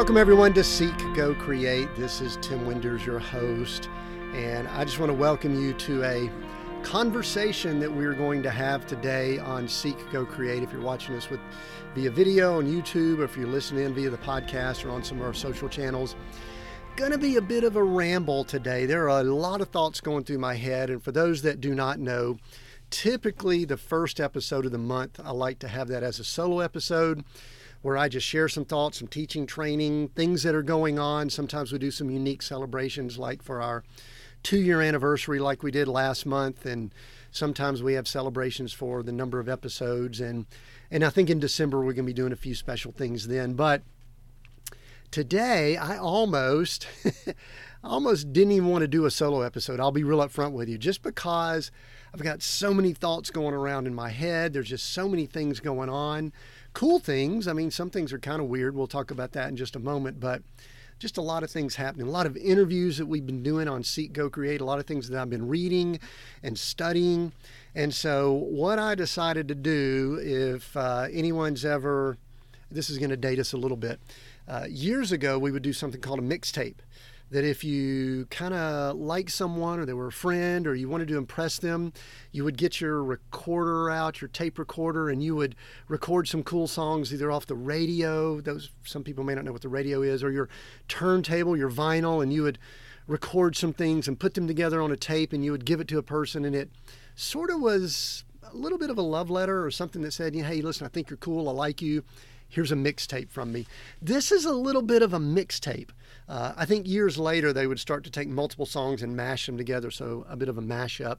Welcome, everyone, to Seek, Go, Create. This is Tim Winders, your host, and I just want to welcome you to a conversation that we're going to have today on Seek, Go, Create. If you're watching this with via video on YouTube, or if you're listening in via the podcast or on some of our social channels, going to be a bit of a ramble today. There are a lot of thoughts going through my head, and for those that do not know, typically the first episode of the month, I like to have that as a solo episode where I just share some thoughts, some teaching, training, things that are going on. Sometimes we do some unique celebrations, like for our two year anniversary, like we did last month. And sometimes we have celebrations for the number of episodes. And, and I think in December, we're going to be doing a few special things then. But today, I almost. I almost didn't even want to do a solo episode. I'll be real upfront with you, just because I've got so many thoughts going around in my head. There's just so many things going on cool things. I mean, some things are kind of weird. We'll talk about that in just a moment, but just a lot of things happening. A lot of interviews that we've been doing on Seek Go Create, a lot of things that I've been reading and studying. And so, what I decided to do, if uh, anyone's ever, this is going to date us a little bit. Uh, years ago, we would do something called a mixtape that if you kind of like someone or they were a friend or you wanted to impress them, you would get your recorder out, your tape recorder, and you would record some cool songs either off the radio. Those some people may not know what the radio is, or your turntable, your vinyl, and you would record some things and put them together on a tape, and you would give it to a person, and it sort of was a little bit of a love letter or something that said, "Hey, listen, I think you're cool. I like you." Here's a mixtape from me. This is a little bit of a mixtape. Uh, I think years later they would start to take multiple songs and mash them together, so a bit of a mashup.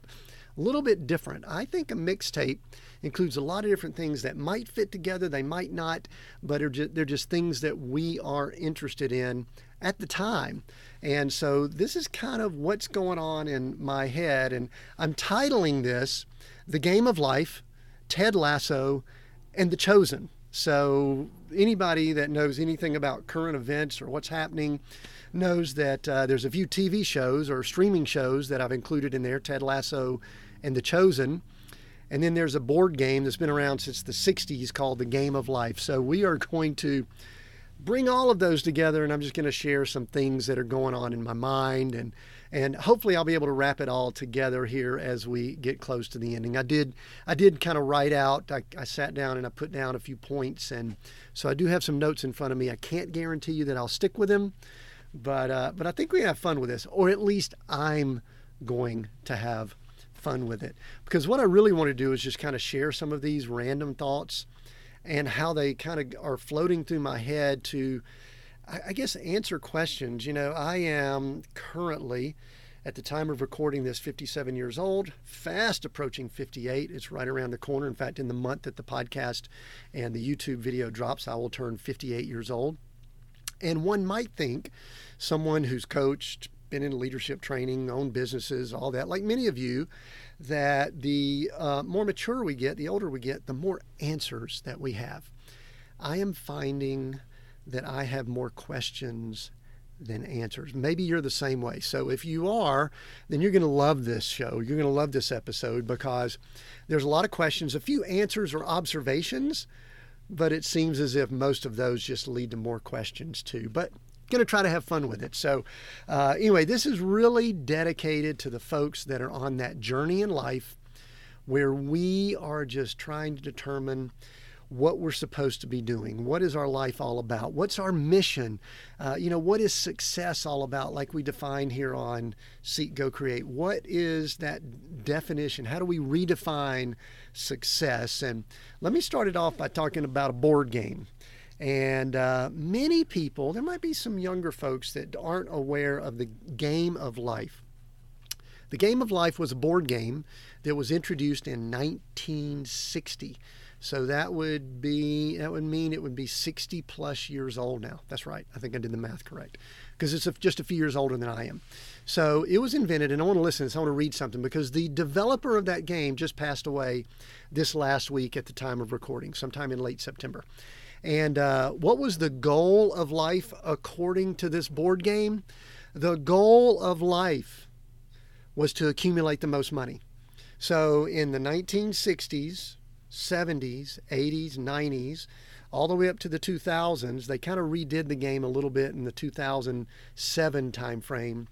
A little bit different. I think a mixtape includes a lot of different things that might fit together, they might not, but are just, they're just things that we are interested in at the time. And so this is kind of what's going on in my head. And I'm titling this The Game of Life, Ted Lasso, and The Chosen. So, anybody that knows anything about current events or what's happening knows that uh, there's a few TV shows or streaming shows that I've included in there Ted Lasso and The Chosen. And then there's a board game that's been around since the 60s called The Game of Life. So, we are going to bring all of those together and I'm just going to share some things that are going on in my mind and and hopefully I'll be able to wrap it all together here as we get close to the ending. I did I did kind of write out. I, I sat down and I put down a few points, and so I do have some notes in front of me. I can't guarantee you that I'll stick with them, but uh, but I think we have fun with this, or at least I'm going to have fun with it because what I really want to do is just kind of share some of these random thoughts and how they kind of are floating through my head to I guess, answer questions. You know, I am currently, at the time of recording this, 57 years old, fast approaching 58. It's right around the corner. In fact, in the month that the podcast and the YouTube video drops, I will turn 58 years old. And one might think someone who's coached, been in leadership training, owned businesses, all that, like many of you, that the uh, more mature we get, the older we get, the more answers that we have. I am finding that I have more questions than answers. Maybe you're the same way. So if you are, then you're going to love this show. You're going to love this episode because there's a lot of questions, a few answers or observations, but it seems as if most of those just lead to more questions too. But going to try to have fun with it. So, uh, anyway, this is really dedicated to the folks that are on that journey in life where we are just trying to determine what we're supposed to be doing. What is our life all about? What's our mission? Uh, you know, what is success all about, like we define here on Seek, Go, Create? What is that definition? How do we redefine success? And let me start it off by talking about a board game. And uh, many people, there might be some younger folks that aren't aware of the game of life. The game of life was a board game that was introduced in 1960 so that would be that would mean it would be 60 plus years old now. That's right. I think I did the math correct because it's just a few years older than I am. So it was invented, and I want to listen. So I want to read something because the developer of that game just passed away this last week at the time of recording, sometime in late September. And uh, what was the goal of life according to this board game? The goal of life was to accumulate the most money. So in the 1960s, 70s, 80s, 90s, all the way up to the 2000s. They kind of redid the game a little bit in the 2007 timeframe.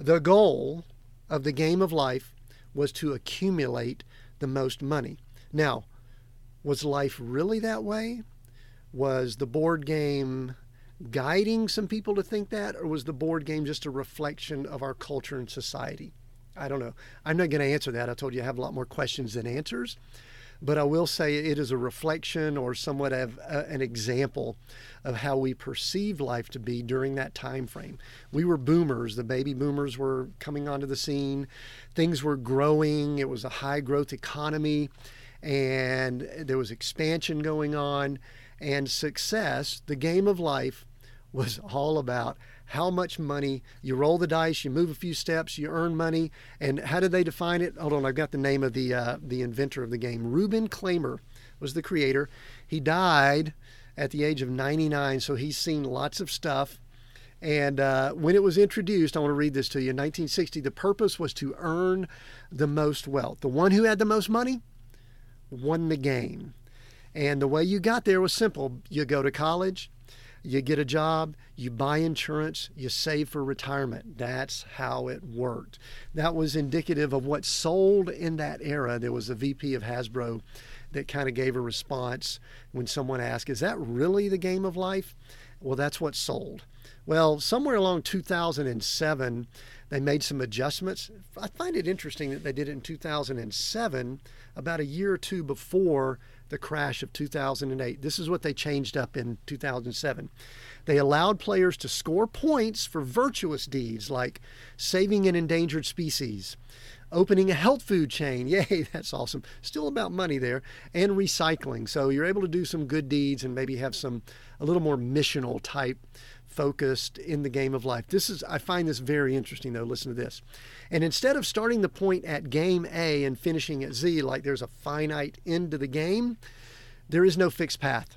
The goal of the game of life was to accumulate the most money. Now, was life really that way? Was the board game guiding some people to think that, or was the board game just a reflection of our culture and society? I don't know. I'm not going to answer that. I told you I have a lot more questions than answers. But I will say it is a reflection or somewhat of uh, an example of how we perceived life to be during that time frame. We were boomers. The baby boomers were coming onto the scene. Things were growing. It was a high growth economy and there was expansion going on and success. The game of life was all about how much money you roll the dice, you move a few steps, you earn money. And how did they define it? Hold on, I've got the name of the uh, the inventor of the game. Reuben Klamer was the creator. He died at the age of 99, so he's seen lots of stuff. And uh, when it was introduced, I want to read this to you. In 1960, the purpose was to earn the most wealth. The one who had the most money won the game. And the way you got there was simple. You go to college, you get a job, you buy insurance, you save for retirement. That's how it worked. That was indicative of what sold in that era. There was a VP of Hasbro that kind of gave a response when someone asked, Is that really the game of life? Well, that's what sold. Well, somewhere along 2007, they made some adjustments. I find it interesting that they did it in 2007, about a year or two before the crash of 2008. This is what they changed up in 2007. They allowed players to score points for virtuous deeds like saving an endangered species, opening a health food chain. Yay, that's awesome. Still about money there, and recycling. So you're able to do some good deeds and maybe have some a little more missional type focused in the game of life. This is I find this very interesting though. Listen to this. And instead of starting the point at game A and finishing at Z like there's a finite end to the game, there is no fixed path.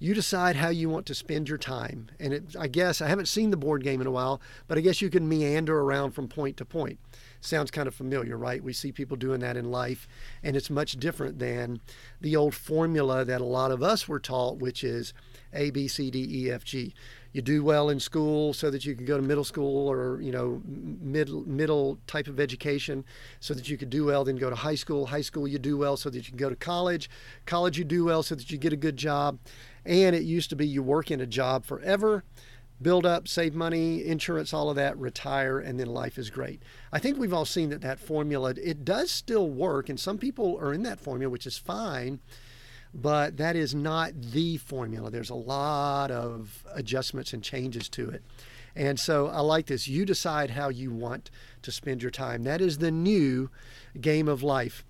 You decide how you want to spend your time. And it, I guess I haven't seen the board game in a while, but I guess you can meander around from point to point. Sounds kind of familiar, right? We see people doing that in life, and it's much different than the old formula that a lot of us were taught, which is A, B, C, D, E, F, G you do well in school so that you can go to middle school or you know middle middle type of education so that you could do well then go to high school. High school you do well so that you can go to college. College you do well so that you get a good job. And it used to be you work in a job forever build up save money insurance all of that retire and then life is great. I think we've all seen that that formula it does still work and some people are in that formula which is fine but that is not the formula. There's a lot of adjustments and changes to it. And so I like this. You decide how you want to spend your time. That is the new game of life.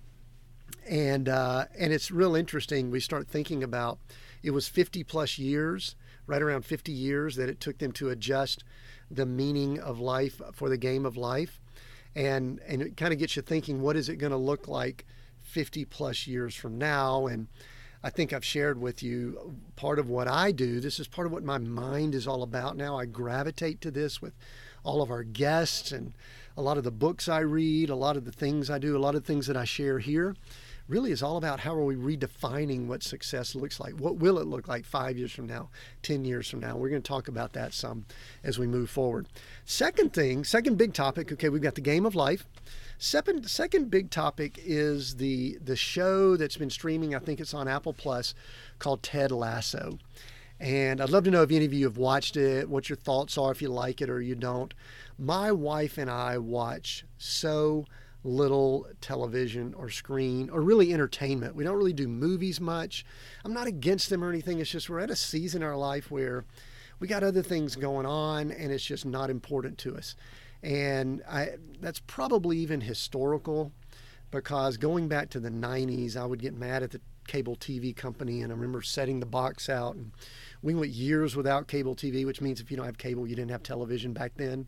And uh, and it's real interesting. We start thinking about it was 50 plus years, right around 50 years, that it took them to adjust the meaning of life for the game of life. And and it kind of gets you thinking, what is it going to look like 50 plus years from now? And I think I've shared with you part of what I do. This is part of what my mind is all about now. I gravitate to this with all of our guests and a lot of the books I read, a lot of the things I do, a lot of things that I share here. Really is all about how are we redefining what success looks like? What will it look like five years from now, 10 years from now? We're going to talk about that some as we move forward. Second thing, second big topic, okay, we've got the game of life. Second, second big topic is the the show that's been streaming. I think it's on Apple Plus, called Ted Lasso. And I'd love to know if any of you have watched it, what your thoughts are, if you like it or you don't. My wife and I watch so little television or screen or really entertainment. We don't really do movies much. I'm not against them or anything. It's just we're at a season in our life where we got other things going on and it's just not important to us. And I, that's probably even historical because going back to the 90s, I would get mad at the cable TV company. And I remember setting the box out. And we went years without cable TV, which means if you don't have cable, you didn't have television back then.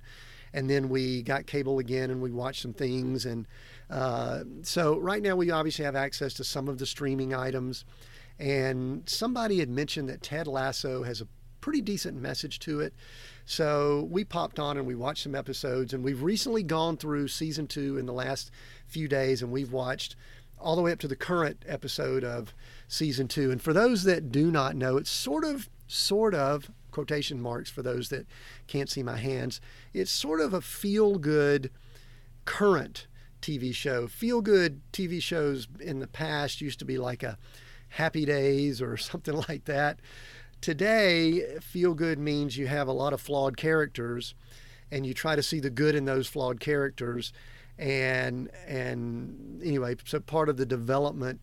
And then we got cable again and we watched some things. And uh, so right now, we obviously have access to some of the streaming items. And somebody had mentioned that Ted Lasso has a pretty decent message to it. So we popped on and we watched some episodes, and we've recently gone through season two in the last few days, and we've watched all the way up to the current episode of season two. And for those that do not know, it's sort of, sort of, quotation marks for those that can't see my hands, it's sort of a feel good current TV show. Feel good TV shows in the past used to be like a Happy Days or something like that. Today, feel good means you have a lot of flawed characters and you try to see the good in those flawed characters and and anyway so part of the development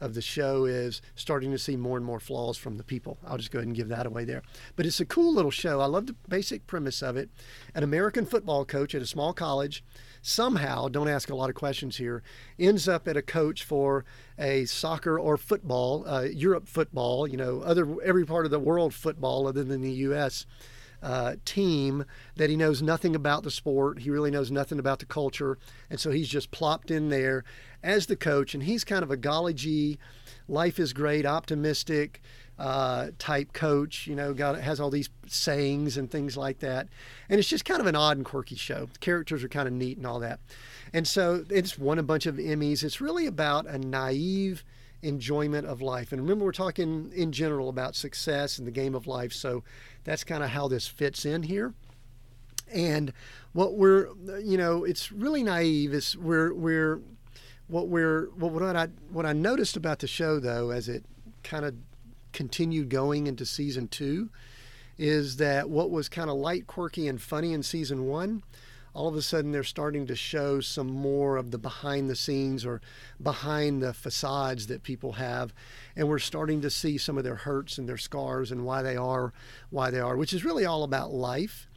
of the show is starting to see more and more flaws from the people. I'll just go ahead and give that away there. But it's a cool little show. I love the basic premise of it. An American football coach at a small college somehow, don't ask a lot of questions here, ends up at a coach for a soccer or football, uh, Europe football, you know, other every part of the world football other than the U.S uh, team that he knows nothing about the sport. He really knows nothing about the culture. And so he's just plopped in there as the coach. And he's kind of a golly gee, life is great, optimistic uh, type coach. You know, got has all these sayings and things like that. And it's just kind of an odd and quirky show. The characters are kind of neat and all that. And so it's won a bunch of Emmys. It's really about a naive enjoyment of life. And remember, we're talking in general about success and the game of life. So that's kind of how this fits in here. And what we're, you know, it's really naive. Is we're we're what we're what I what I noticed about the show though, as it kind of continued going into season two, is that what was kind of light, quirky, and funny in season one all of a sudden they're starting to show some more of the behind the scenes or behind the facades that people have. And we're starting to see some of their hurts and their scars and why they are why they are which is really all about life.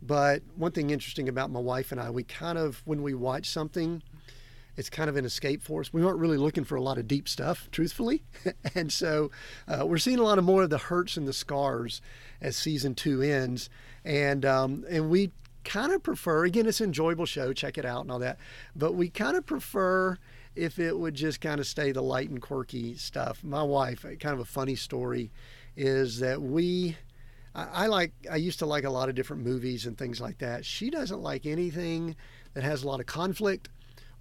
But one thing interesting about my wife and I we kind of when we watch something it's kind of an escape for us. We aren't really looking for a lot of deep stuff, truthfully. and so uh, we're seeing a lot of more of the hurts and the scars as season two ends. And um, and we kind of prefer, again, it's an enjoyable show, check it out and all that, but we kind of prefer if it would just kind of stay the light and quirky stuff. My wife, kind of a funny story, is that we, I, I like, I used to like a lot of different movies and things like that. She doesn't like anything that has a lot of conflict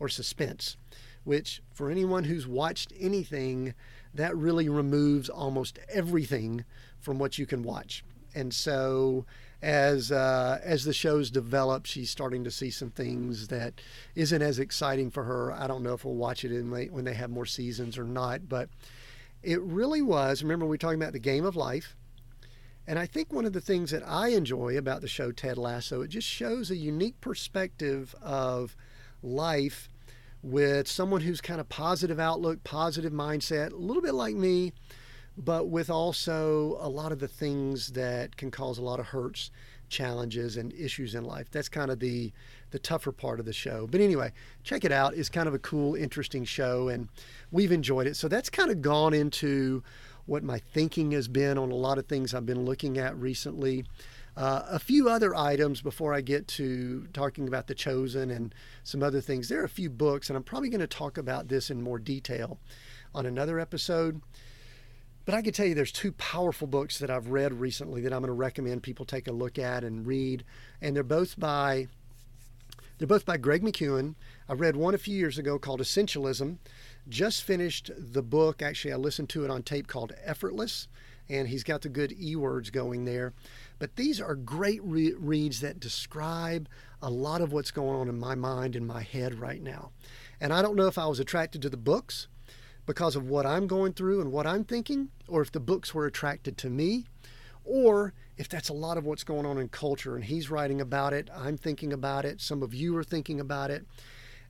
or suspense, which for anyone who's watched anything, that really removes almost everything from what you can watch. And so as uh, as the shows develop, she's starting to see some things that isn't as exciting for her. I don't know if we'll watch it in when they have more seasons or not, but it really was. Remember, we were talking about the game of life. And I think one of the things that I enjoy about the show Ted Lasso, it just shows a unique perspective of life with someone who's kind of positive outlook, positive mindset, a little bit like me, but with also a lot of the things that can cause a lot of hurts, challenges, and issues in life. That's kind of the the tougher part of the show. But anyway, check it out. It's kind of a cool, interesting show, and we've enjoyed it. So that's kind of gone into what my thinking has been on a lot of things I've been looking at recently. Uh, a few other items before I get to talking about The Chosen and some other things. There are a few books, and I'm probably going to talk about this in more detail on another episode. But I can tell you there's two powerful books that I've read recently that I'm going to recommend people take a look at and read. And they're both by they're both by Greg McKeown. I read one a few years ago called Essentialism. Just finished the book. Actually, I listened to it on tape called Effortless, and he's got the good E words going there. But these are great re- reads that describe a lot of what's going on in my mind and my head right now. And I don't know if I was attracted to the books because of what I'm going through and what I'm thinking, or if the books were attracted to me, or if that's a lot of what's going on in culture and he's writing about it, I'm thinking about it, some of you are thinking about it,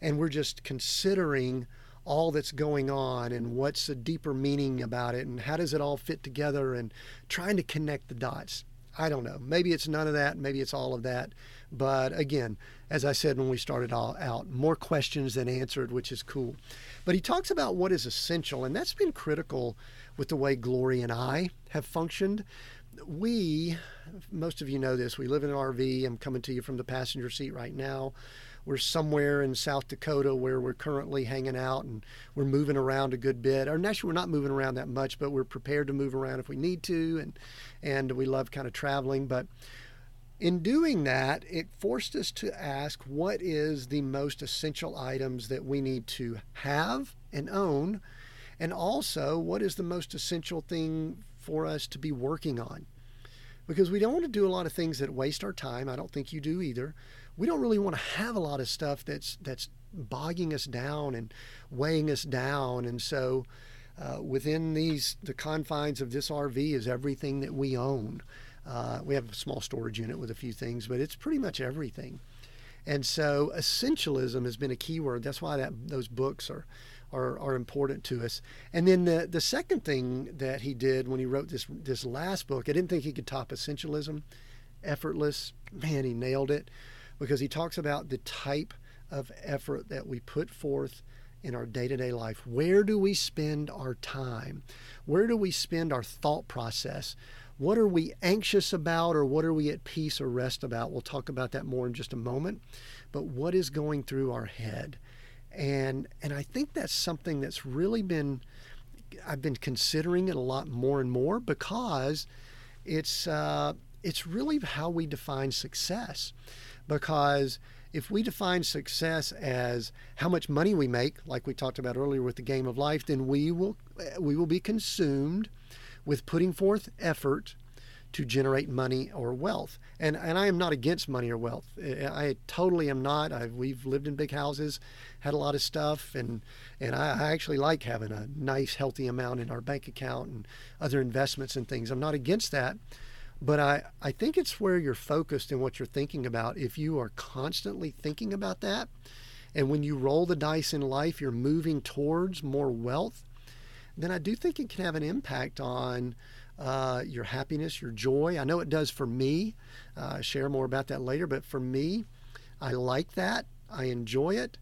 and we're just considering all that's going on and what's the deeper meaning about it and how does it all fit together and trying to connect the dots. I don't know. Maybe it's none of that, maybe it's all of that. But again, as I said when we started all out, more questions than answered, which is cool. But he talks about what is essential, and that's been critical with the way Glory and I have functioned. We, most of you know this, we live in an RV. I'm coming to you from the passenger seat right now. We're somewhere in South Dakota where we're currently hanging out and we're moving around a good bit. Or actually, we're not moving around that much, but we're prepared to move around if we need to, and and we love kind of traveling. But in doing that, it forced us to ask what is the most essential items that we need to have and own? And also, what is the most essential thing for us to be working on? Because we don't want to do a lot of things that waste our time. I don't think you do either. We don't really want to have a lot of stuff that's that's bogging us down and weighing us down. And so, uh, within these the confines of this RV is everything that we own. Uh, we have a small storage unit with a few things, but it's pretty much everything. And so essentialism has been a key word. That's why that those books are, are, are important to us. And then the, the second thing that he did when he wrote this this last book, I didn't think he could top essentialism, effortless. Man, he nailed it because he talks about the type of effort that we put forth in our day to day life. Where do we spend our time? Where do we spend our thought process? What are we anxious about, or what are we at peace or rest about? We'll talk about that more in just a moment. But what is going through our head? And and I think that's something that's really been I've been considering it a lot more and more because it's uh, it's really how we define success. Because if we define success as how much money we make, like we talked about earlier with the game of life, then we will eh, we will be consumed with putting forth effort to generate money or wealth. And and I am not against money or wealth. Eh, I totally am not. I've, we've lived in big houses, had a lot of stuff, and and I, I actually like having a nice, healthy amount in our bank account and other investments and things. I'm not against that. But I, I think it's where you're focused and what you're thinking about. If you are constantly thinking about that, and when you roll the dice in life, you're moving towards more wealth, then I do think it can have an impact on uh, your happiness, your joy. I know it does for me. Uh, share more about that later, but for me, I like that. I enjoy it.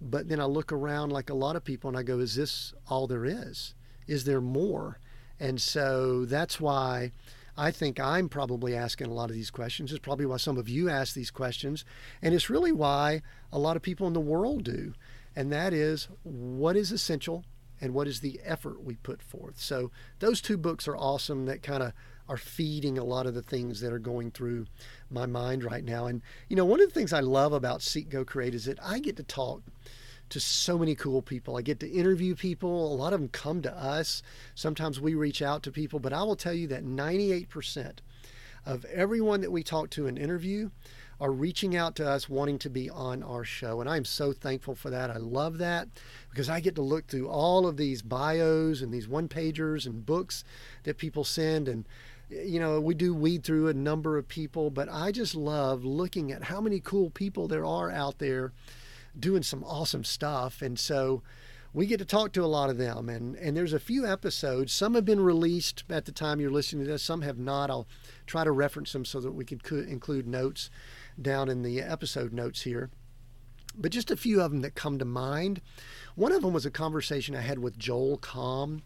But then I look around like a lot of people and I go, is this all there is? Is there more? And so that's why I think I'm probably asking a lot of these questions. It's probably why some of you ask these questions. And it's really why a lot of people in the world do. And that is what is essential and what is the effort we put forth. So those two books are awesome that kind of are feeding a lot of the things that are going through my mind right now. And you know, one of the things I love about Seek Go Create is that I get to talk to so many cool people. I get to interview people. A lot of them come to us. Sometimes we reach out to people, but I will tell you that 98% of everyone that we talk to and interview are reaching out to us wanting to be on our show. And I'm so thankful for that. I love that because I get to look through all of these bios and these one pagers and books that people send. And, you know, we do weed through a number of people, but I just love looking at how many cool people there are out there doing some awesome stuff. And so, we get to talk to a lot of them and and there's a few episodes some have been released at the time you're listening to this some have not i'll try to reference them so that we can include notes down in the episode notes here. But just a few of them that come to mind. One of them was a conversation I had with Joel Comm.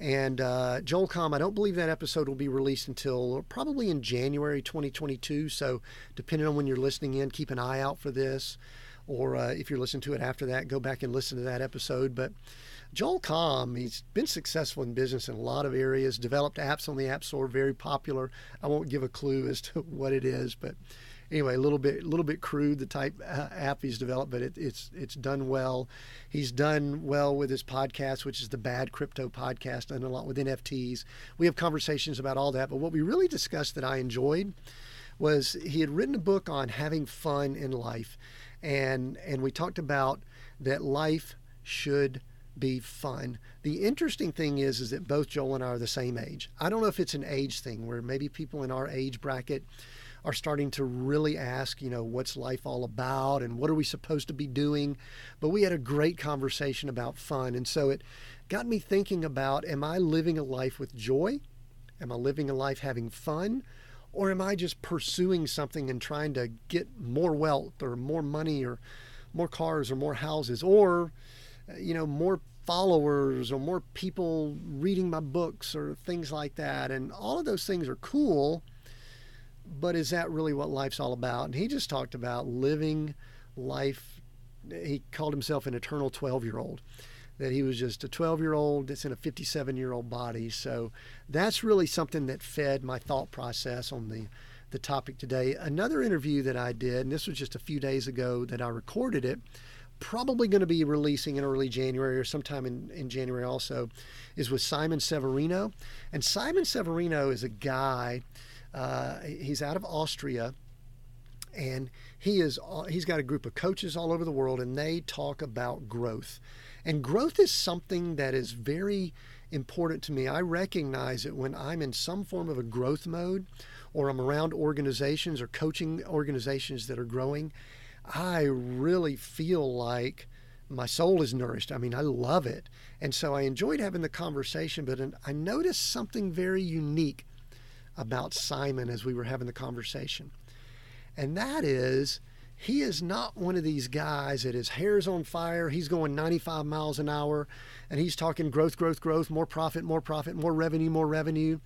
And uh, Joel Comm, I don't believe that episode will be released until probably in January 2022. So, depending on when you're listening in, keep an eye out for this. Or uh, if you're listening to it after that, go back and listen to that episode. But Joel Comm, he's been successful in business in a lot of areas, developed apps on the App Store, very popular. I won't give a clue as to what it is, but anyway, a little bit, a little bit crude the type uh, app he's developed, but it, it's it's done well. He's done well with his podcast, which is the Bad Crypto Podcast, and a lot with NFTs. We have conversations about all that, but what we really discussed that I enjoyed was he had written a book on having fun in life, and and we talked about that life should be fun. The interesting thing is is that both Joel and I are the same age. I don't know if it's an age thing where maybe people in our age bracket are starting to really ask, you know, what's life all about and what are we supposed to be doing? But we had a great conversation about fun. And so it got me thinking about am I living a life with joy? Am I living a life having fun? Or am I just pursuing something and trying to get more wealth or more money or more cars or more houses or, you know, more followers or more people reading my books or things like that? And all of those things are cool but is that really what life's all about? And he just talked about living life. He called himself an eternal 12 year old, that he was just a 12 year old that's in a 57 year old body. So that's really something that fed my thought process on the, the topic today. Another interview that I did, and this was just a few days ago that I recorded it, probably going to be releasing in early January or sometime in, in January also, is with Simon Severino. And Simon Severino is a guy, uh, he's out of Austria and he is he's got a group of coaches all over the world and they talk about growth and growth is something that is very important to me. I recognize it when i'm in some form of a growth mode or i'm around organizations or coaching organizations that are growing. I really feel like my soul is nourished. I mean i love it. And so i enjoyed having the conversation but i noticed something very unique about simon as we were having the conversation. And that is he is not one of these guys that his hair's on fire. He's going 95 miles an hour and he's talking growth, growth, growth, more profit, more profit, more revenue, more revenue.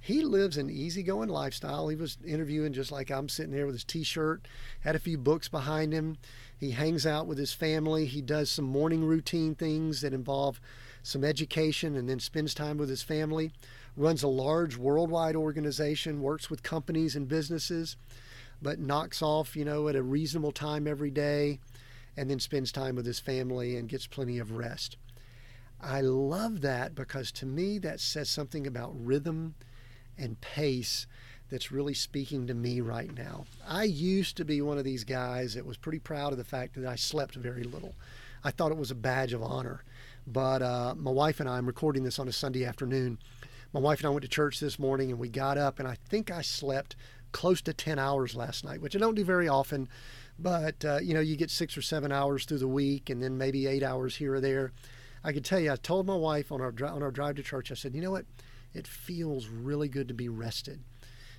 He lives an easygoing lifestyle. He was interviewing just like I'm sitting there with his t shirt, had a few books behind him. He hangs out with his family. He does some morning routine things that involve some education and then spends time with his family. Runs a large worldwide organization, works with companies and businesses but knocks off, you know, at a reasonable time every day and then spends time with his family and gets plenty of rest. I love that because to me that says something about rhythm and pace that's really speaking to me right now. I used to be one of these guys that was pretty proud of the fact that I slept very little. I thought it was a badge of honor. But uh, my wife and I, I'm recording this on a Sunday afternoon. My wife and I went to church this morning and we got up, and I think I slept close to 10 hours last night, which I don't do very often. But, uh, you know, you get six or seven hours through the week and then maybe eight hours here or there. I can tell you, I told my wife on our, on our drive to church, I said, you know what? It feels really good to be rested.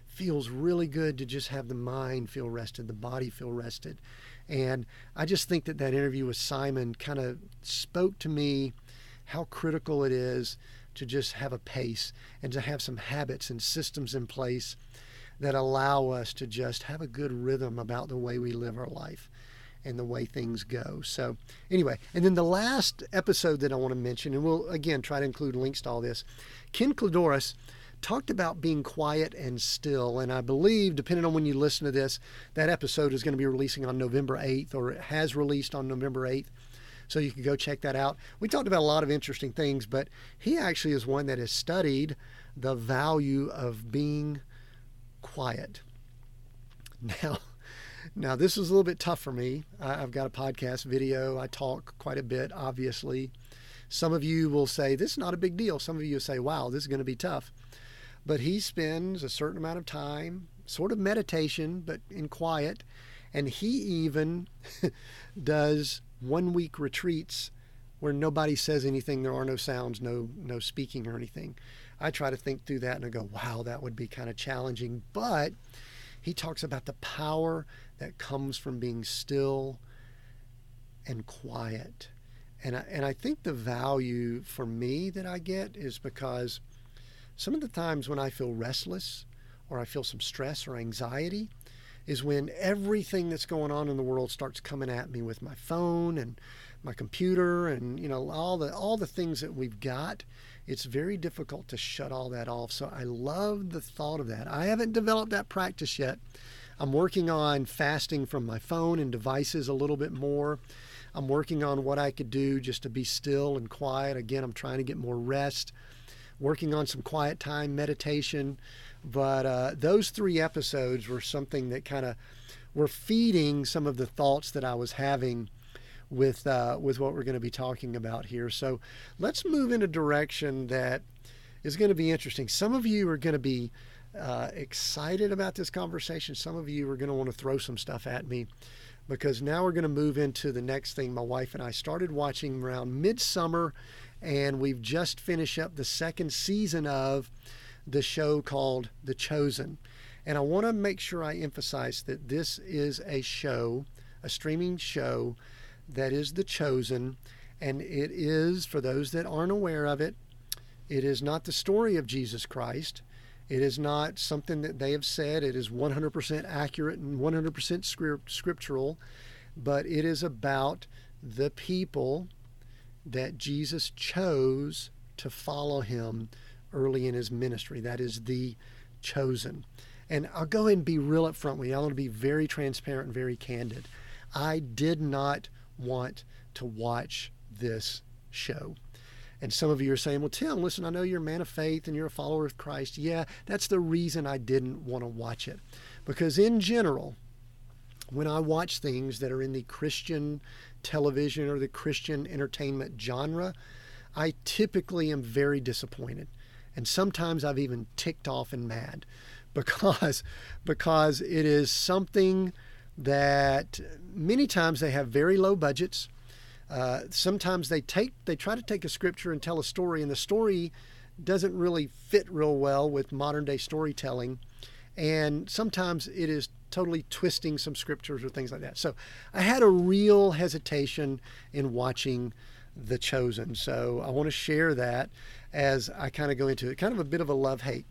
Feels really good to just have the mind feel rested, the body feel rested. And I just think that that interview with Simon kind of spoke to me how critical it is to just have a pace and to have some habits and systems in place that allow us to just have a good rhythm about the way we live our life and the way things go. So, anyway, and then the last episode that I want to mention, and we'll again try to include links to all this, Ken Clidoris talked about being quiet and still. And I believe, depending on when you listen to this, that episode is going to be releasing on November 8th, or it has released on November 8th. So you can go check that out. We talked about a lot of interesting things, but he actually is one that has studied the value of being quiet. Now, now this is a little bit tough for me. I've got a podcast video. I talk quite a bit, obviously. Some of you will say this is not a big deal. Some of you will say, "Wow, this is going to be tough." But he spends a certain amount of time, sort of meditation, but in quiet, and he even does one-week retreats where nobody says anything. There are no sounds, no no speaking or anything. I try to think through that and I go, wow, that would be kind of challenging. But he talks about the power that comes from being still and quiet. And I, and I think the value for me that I get is because some of the times when I feel restless or I feel some stress or anxiety is when everything that's going on in the world starts coming at me with my phone and my computer and you know all the all the things that we've got it's very difficult to shut all that off. So I love the thought of that. I haven't developed that practice yet. I'm working on fasting from my phone and devices a little bit more. I'm working on what I could do just to be still and quiet. Again, I'm trying to get more rest, working on some quiet time meditation. But uh, those three episodes were something that kind of were feeding some of the thoughts that I was having with uh, with what we're going to be talking about here. So let's move in a direction that is going to be interesting. Some of you are going to be uh, excited about this conversation. Some of you are going to want to throw some stuff at me because now we're going to move into the next thing. My wife and I started watching around midsummer, and we've just finished up the second season of the show called The Chosen. And I want to make sure I emphasize that this is a show, a streaming show that is the chosen. And it is, for those that aren't aware of it, it is not the story of Jesus Christ. It is not something that they have said. It is 100% accurate and 100% scriptural, but it is about the people that Jesus chose to follow him early in his ministry. That is the chosen. And I'll go and be real up front with you. I want to be very transparent and very candid. I did not want to watch this show. And some of you are saying, well, Tim, listen, I know you're a man of faith and you're a follower of Christ. Yeah, that's the reason I didn't want to watch it. Because in general, when I watch things that are in the Christian television or the Christian entertainment genre, I typically am very disappointed. And sometimes I've even ticked off and mad because because it is something that many times they have very low budgets uh, sometimes they take they try to take a scripture and tell a story, and the story doesn't really fit real well with modern day storytelling, and sometimes it is totally twisting some scriptures or things like that. So I had a real hesitation in watching The Chosen. So I want to share that as I kind of go into it. Kind of a bit of a love hate.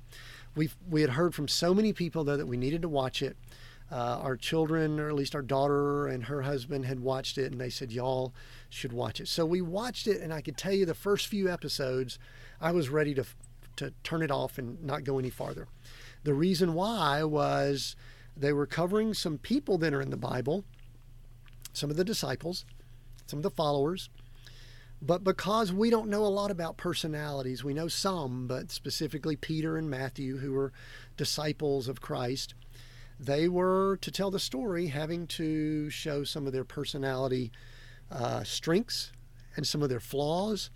We we had heard from so many people though that we needed to watch it. Uh, our children, or at least our daughter and her husband, had watched it, and they said, "Y'all should watch it." So we watched it, and I could tell you the first few episodes, I was ready to to turn it off and not go any farther. The reason why was they were covering some people that are in the Bible, some of the disciples, some of the followers, but because we don't know a lot about personalities, we know some, but specifically Peter and Matthew, who were disciples of Christ they were to tell the story having to show some of their personality uh, strengths and some of their flaws.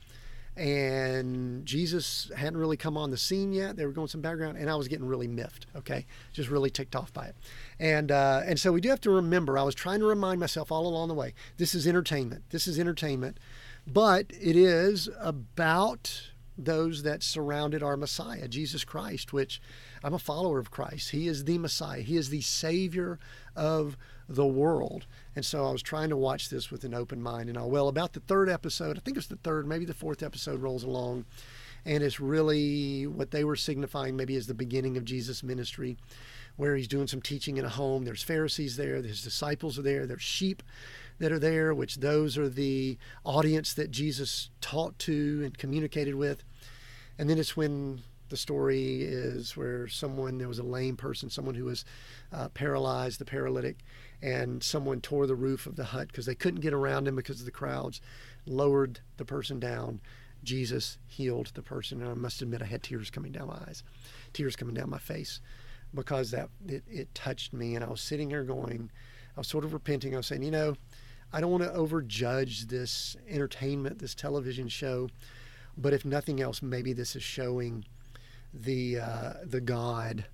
And Jesus hadn't really come on the scene yet. They were going some background, and I was getting really miffed. Okay, just really ticked off by it. And uh, and so we do have to remember. I was trying to remind myself all along the way. This is entertainment. This is entertainment, but it is about those that surrounded our Messiah, Jesus Christ, which I'm a follower of Christ. He is the Messiah, He is the Savior of the world. And so I was trying to watch this with an open mind. And I, well, about the third episode, I think it's the third, maybe the fourth episode rolls along. And it's really what they were signifying, maybe as the beginning of Jesus' ministry, where he's doing some teaching in a home. There's Pharisees there, his disciples are there, there's sheep that are there, which those are the audience that Jesus taught to and communicated with. And then it's when the story is where someone there was a lame person, someone who was uh, paralyzed, the paralytic, and someone tore the roof of the hut because they couldn't get around him because of the crowds, lowered the person down. Jesus healed the person, and I must admit I had tears coming down my eyes, tears coming down my face, because that it, it touched me, and I was sitting here going, I was sort of repenting. I was saying, you know, I don't want to overjudge this entertainment, this television show, but if nothing else, maybe this is showing the uh, the God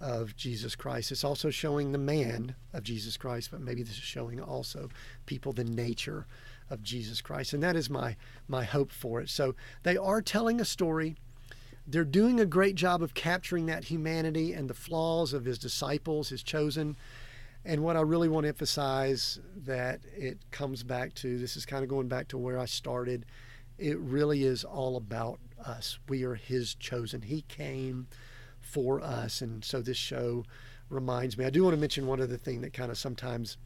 of Jesus Christ. It's also showing the man of Jesus Christ, but maybe this is showing also people the nature of Jesus Christ, and that is my my hope for it. So they are telling a story. They're doing a great job of capturing that humanity and the flaws of his disciples, his chosen. And what I really want to emphasize that it comes back to this is kind of going back to where I started. It really is all about us. We are His chosen. He came for us. And so this show reminds me. I do want to mention one other thing that kind of sometimes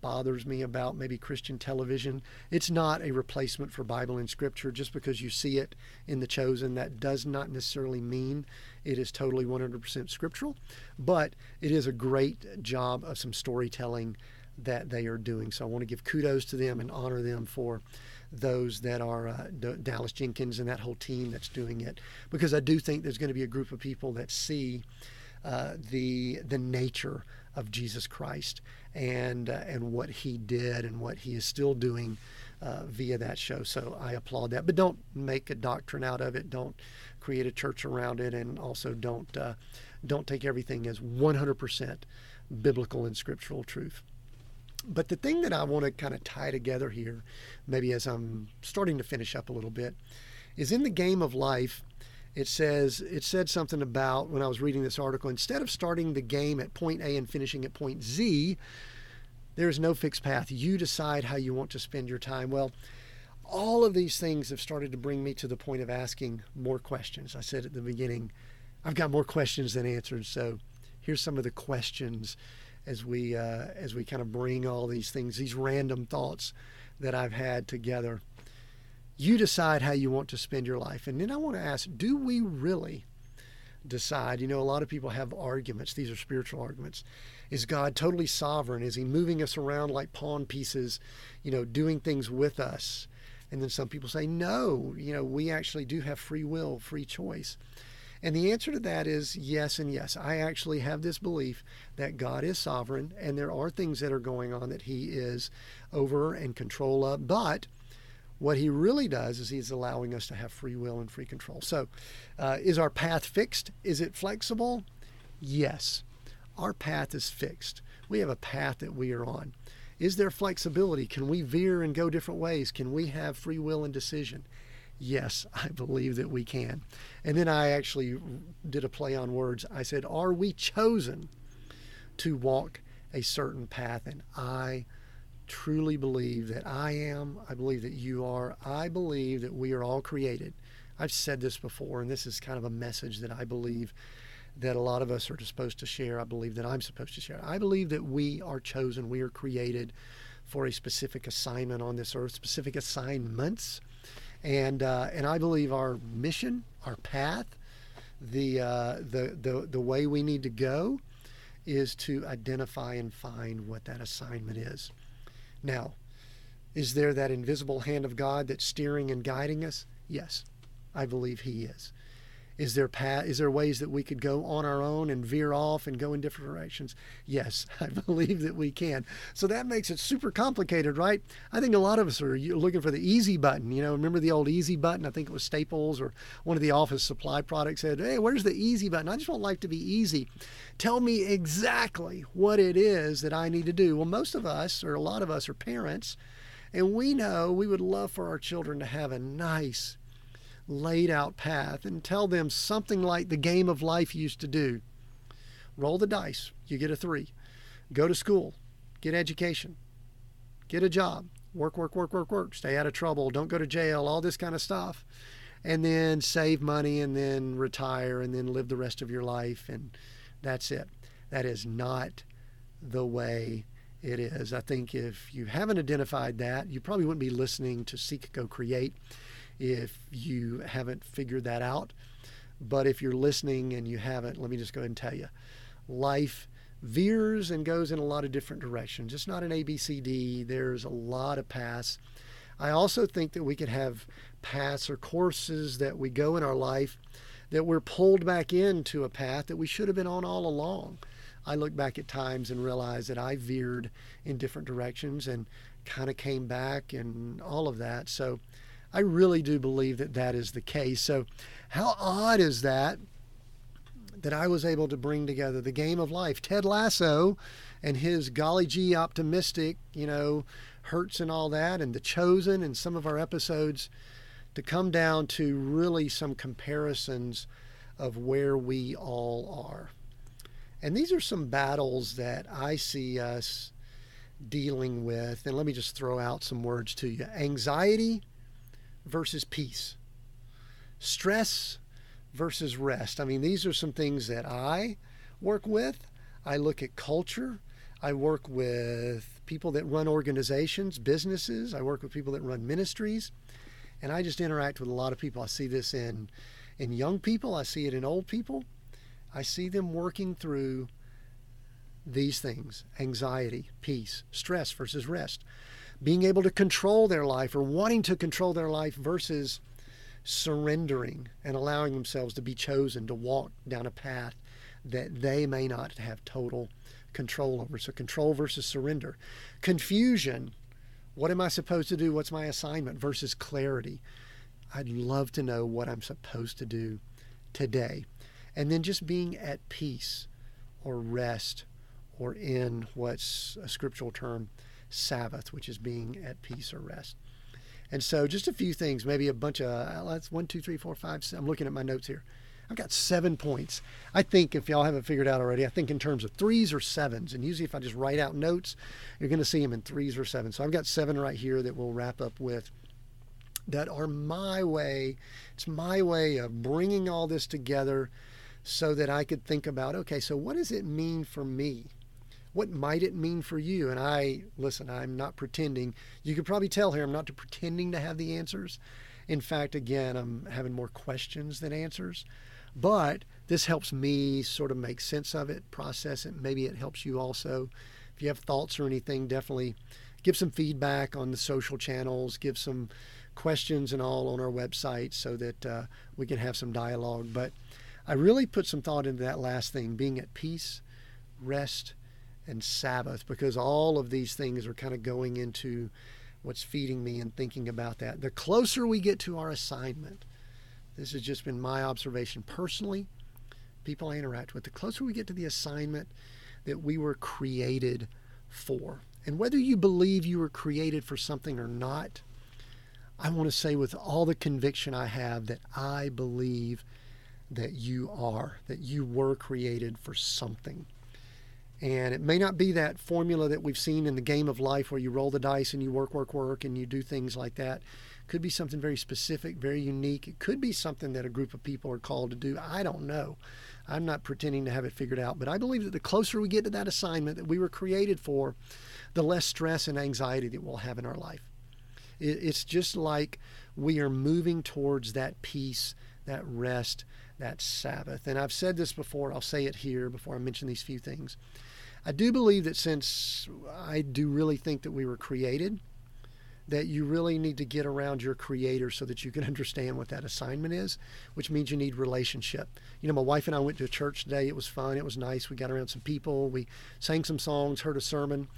bothers me about maybe Christian television. It's not a replacement for Bible and Scripture. Just because you see it in The Chosen, that does not necessarily mean it is totally 100% scriptural, but it is a great job of some storytelling that they are doing. So I want to give kudos to them and honor them for those that are uh, D- Dallas Jenkins and that whole team that's doing it, because I do think there's going to be a group of people that see uh, the the nature of Jesus Christ and uh, and what He did and what He is still doing uh, via that show. So I applaud that, but don't make a doctrine out of it. Don't create a church around it, and also don't uh, don't take everything as 100% biblical and scriptural truth. But the thing that I want to kind of tie together here, maybe as I'm starting to finish up a little bit, is in the game of life. It says it said something about when I was reading this article. Instead of starting the game at point A and finishing at point Z, there is no fixed path. You decide how you want to spend your time. Well, all of these things have started to bring me to the point of asking more questions. I said at the beginning, I've got more questions than answers. So here's some of the questions as we uh, as we kind of bring all these things, these random thoughts that I've had together. You decide how you want to spend your life, and then I want to ask: Do we really decide. You know, a lot of people have arguments. These are spiritual arguments. Is God totally sovereign? Is He moving us around like pawn pieces, you know, doing things with us? And then some people say, no, you know, we actually do have free will, free choice. And the answer to that is yes and yes. I actually have this belief that God is sovereign and there are things that are going on that He is over and control of. But what He really does is He's allowing us to have free will and free control. So, uh, is our path fixed? Is it flexible? Yes. Our path is fixed. We have a path that we are on. Is there flexibility? Can we veer and go different ways? Can we have free will and decision? Yes, I believe that we can. And then I actually did a play on words. I said, Are we chosen to walk a certain path? And I truly believe that I am. I believe that you are. I believe that we are all created. I've said this before, and this is kind of a message that I believe that a lot of us are supposed to share. I believe that I'm supposed to share. I believe that we are chosen, we are created for a specific assignment on this earth, specific assignments and uh, and I believe our mission, our path, the uh, the the the way we need to go, is to identify and find what that assignment is. Now, is there that invisible hand of God that's steering and guiding us? Yes, I believe He is. Is there path, is there ways that we could go on our own and veer off and go in different directions? Yes, I believe that we can. So that makes it super complicated, right? I think a lot of us are looking for the easy button. You know, remember the old easy button? I think it was Staples or one of the office supply products said, "Hey, where's the easy button? I just want life to be easy. Tell me exactly what it is that I need to do." Well, most of us or a lot of us are parents, and we know we would love for our children to have a nice laid out path and tell them something like the game of life used to do. Roll the dice, you get a three. Go to school, get education, get a job, work, work, work, work, work, stay out of trouble, don't go to jail, all this kind of stuff. And then save money and then retire and then live the rest of your life. And that's it. That is not the way it is. I think if you haven't identified that, you probably wouldn't be listening to Seek, Go, Create if you haven't figured that out. But if you're listening and you haven't, let me just go ahead and tell you life veers and goes in a lot of different directions. It's not an ABCD, there's a lot of paths. I also think that we could have paths or courses that we go in our life that we're pulled back into a path that we should have been on all along. I look back at times and realize that I veered in different directions and kind of came back and all of that. So I really do believe that that is the case. So, how odd is that? That I was able to bring together the game of life, Ted Lasso, and his golly gee optimistic, you know, hurts and all that, and the chosen, and some of our episodes to come down to really some comparisons of where we all are. And these are some battles that I see us dealing with. And let me just throw out some words to you anxiety versus peace, stress versus rest. I mean, these are some things that I work with. I look at culture. I work with people that run organizations, businesses. I work with people that run ministries. And I just interact with a lot of people. I see this in, in young people, I see it in old people. I see them working through these things anxiety, peace, stress versus rest being able to control their life or wanting to control their life versus surrendering and allowing themselves to be chosen to walk down a path that they may not have total control over. So, control versus surrender. Confusion. What am I supposed to do? What's my assignment? Versus clarity. I'd love to know what I'm supposed to do today. And then just being at peace or rest or in what's a scriptural term Sabbath, which is being at peace or rest. And so, just a few things, maybe a bunch of uh, that's one, two, three, four, five. I'm looking at my notes here. I've got seven points. I think if y'all haven't figured out already, I think in terms of threes or sevens. And usually, if I just write out notes, you're going to see them in threes or sevens. So I've got seven right here that we'll wrap up with that are my way. It's my way of bringing all this together so that I could think about okay, so what does it mean for me? What might it mean for you? And I, listen, I'm not pretending. You could probably tell here I'm not pretending to have the answers. In fact, again, I'm having more questions than answers. But this helps me sort of make sense of it, process it. Maybe it helps you also. If you have thoughts or anything, definitely give some feedback on the social channels, give some questions and all on our website so that uh, we can have some dialogue. But I really put some thought into that last thing being at peace, rest, and Sabbath, because all of these things are kind of going into what's feeding me and thinking about that. The closer we get to our assignment, this has just been my observation personally, people I interact with, the closer we get to the assignment that we were created for. And whether you believe you were created for something or not, I want to say with all the conviction I have that I believe that you are, that you were created for something. And it may not be that formula that we've seen in the game of life where you roll the dice and you work, work, work, and you do things like that. It could be something very specific, very unique. It could be something that a group of people are called to do. I don't know. I'm not pretending to have it figured out, but I believe that the closer we get to that assignment that we were created for, the less stress and anxiety that we'll have in our life. It's just like we are moving towards that peace, that rest, that Sabbath. And I've said this before, I'll say it here before I mention these few things. I do believe that since I do really think that we were created, that you really need to get around your creator so that you can understand what that assignment is, which means you need relationship. You know, my wife and I went to a church today. It was fun. It was nice. We got around some people. We sang some songs, heard a sermon.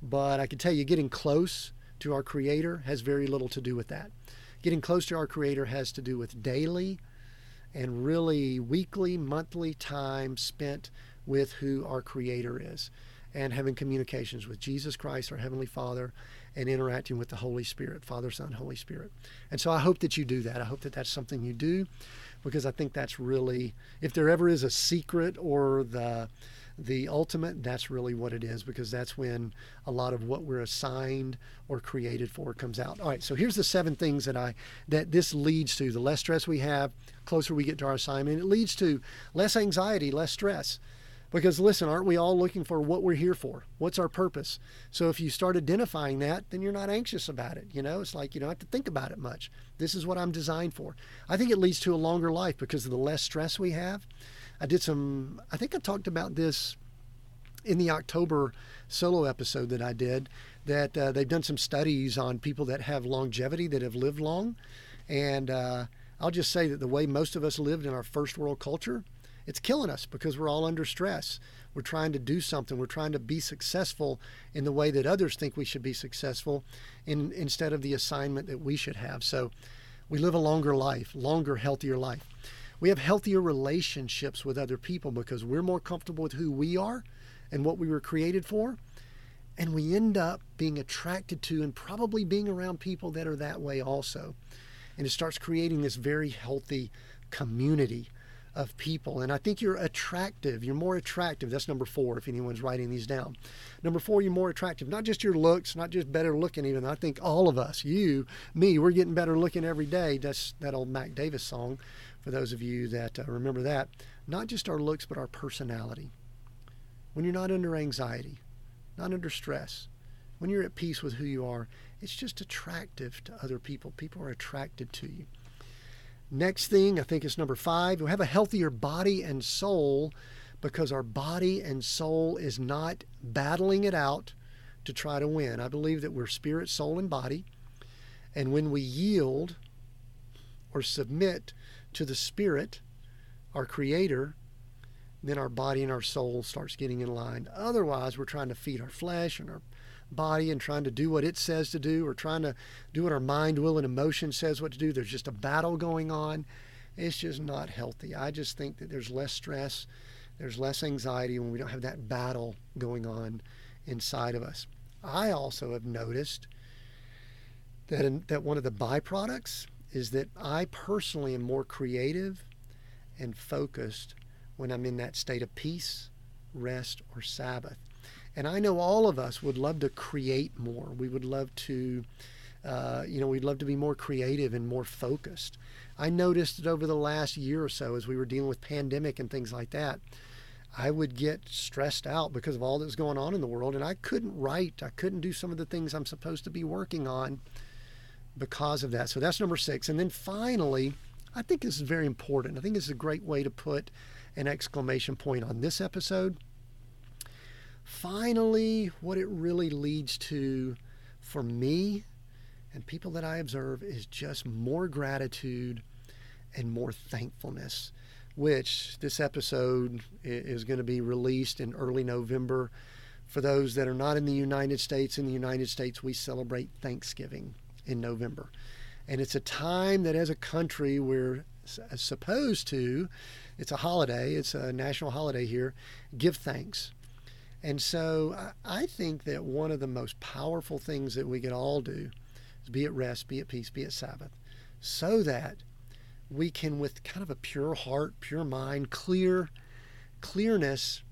But I can tell you, getting close to our creator has very little to do with that. Getting close to our creator has to do with daily and really weekly, monthly time spent with who our Creator is and having communications with Jesus Christ, our Heavenly Father, and interacting with the Holy Spirit, Father, Son, Holy Spirit. And so I hope that you do that. I hope that that's something you do because I think that's really, if there ever is a secret or the the ultimate, that's really what it is because that's when a lot of what we're assigned or created for comes out. All right, so here's the seven things that I that this leads to. The less stress we have, closer we get to our assignment, it leads to less anxiety, less stress. Because listen, aren't we all looking for what we're here for? What's our purpose? So if you start identifying that, then you're not anxious about it. You know, it's like you don't have to think about it much. This is what I'm designed for. I think it leads to a longer life because of the less stress we have. I did some, I think I talked about this in the October solo episode that I did, that uh, they've done some studies on people that have longevity, that have lived long. And uh, I'll just say that the way most of us lived in our first world culture, it's killing us because we're all under stress. We're trying to do something. We're trying to be successful in the way that others think we should be successful in, instead of the assignment that we should have. So we live a longer life, longer, healthier life. We have healthier relationships with other people because we're more comfortable with who we are and what we were created for. And we end up being attracted to and probably being around people that are that way also. And it starts creating this very healthy community of people. And I think you're attractive. You're more attractive. That's number four, if anyone's writing these down. Number four, you're more attractive. Not just your looks, not just better looking, even. I think all of us, you, me, we're getting better looking every day. That's that old Mac Davis song, for those of you that uh, remember that. Not just our looks, but our personality. When you're not under anxiety, not under stress, when you're at peace with who you are, it's just attractive to other people. People are attracted to you. Next thing, I think it's number five, we have a healthier body and soul because our body and soul is not battling it out to try to win. I believe that we're spirit, soul, and body. And when we yield or submit to the spirit, our creator, then our body and our soul starts getting in line. Otherwise, we're trying to feed our flesh and our body and trying to do what it says to do or trying to do what our mind, will, and emotion says what to do. There's just a battle going on. It's just not healthy. I just think that there's less stress, there's less anxiety when we don't have that battle going on inside of us. I also have noticed that, in, that one of the byproducts is that I personally am more creative and focused when I'm in that state of peace, rest, or Sabbath. And I know all of us would love to create more. We would love to, uh, you know, we'd love to be more creative and more focused. I noticed that over the last year or so, as we were dealing with pandemic and things like that, I would get stressed out because of all that was going on in the world, and I couldn't write. I couldn't do some of the things I'm supposed to be working on because of that. So that's number six. And then finally, I think this is very important. I think this is a great way to put an exclamation point on this episode. Finally, what it really leads to for me and people that I observe is just more gratitude and more thankfulness, which this episode is going to be released in early November. For those that are not in the United States, in the United States, we celebrate Thanksgiving in November. And it's a time that as a country we're supposed to, it's a holiday, it's a national holiday here, give thanks. And so I think that one of the most powerful things that we can all do is be at rest, be at peace, be at Sabbath, so that we can, with kind of a pure heart, pure mind, clear clearness,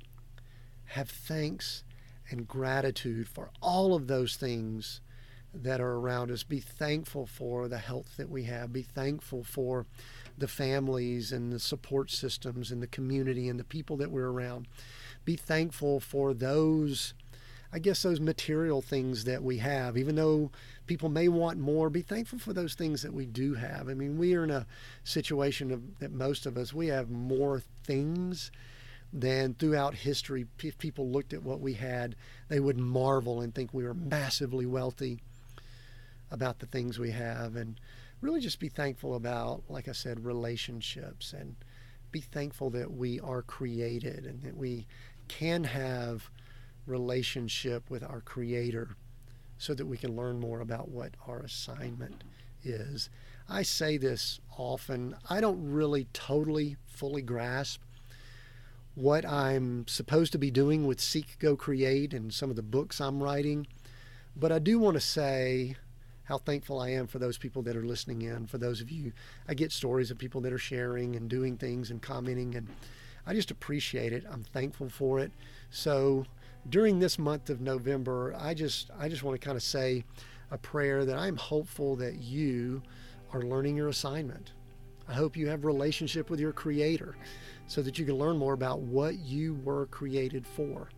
have thanks and gratitude for all of those things that are around us. Be thankful for the health that we have. Be thankful for the families and the support systems and the community and the people that we're around. Be thankful for those, I guess, those material things that we have. Even though people may want more, be thankful for those things that we do have. I mean, we are in a situation of, that most of us, we have more things than throughout history. If people looked at what we had, they would marvel and think we were massively wealthy about the things we have and really just be thankful about, like I said, relationships and be thankful that we are created and that we can have relationship with our creator so that we can learn more about what our assignment is. I say this often. I don't really totally fully grasp what I'm supposed to be doing with Seek Go Create and some of the books I'm writing, but I do want to say how thankful I am for those people that are listening in. For those of you, I get stories of people that are sharing and doing things and commenting, and I just appreciate it. I'm thankful for it. So during this month of November, I just I just want to kind of say a prayer that I'm hopeful that you are learning your assignment. I hope you have relationship with your creator so that you can learn more about what you were created for.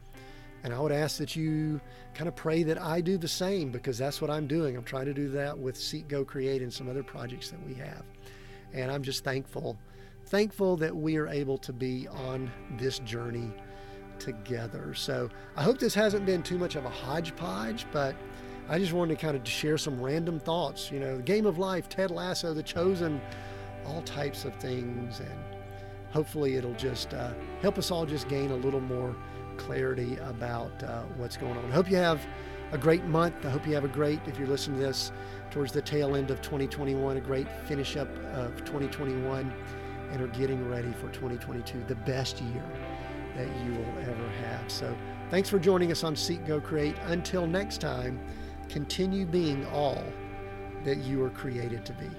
And I would ask that you kind of pray that I do the same because that's what I'm doing. I'm trying to do that with Seek Go Create and some other projects that we have. And I'm just thankful, thankful that we are able to be on this journey together. So I hope this hasn't been too much of a hodgepodge, but I just wanted to kind of share some random thoughts. You know, the game of life, Ted Lasso, The Chosen, all types of things. And hopefully it'll just uh, help us all just gain a little more clarity about uh, what's going on. I hope you have a great month. I hope you have a great, if you're listening to this towards the tail end of 2021, a great finish up of 2021 and are getting ready for 2022, the best year that you will ever have. So thanks for joining us on Seek Go Create. Until next time, continue being all that you are created to be.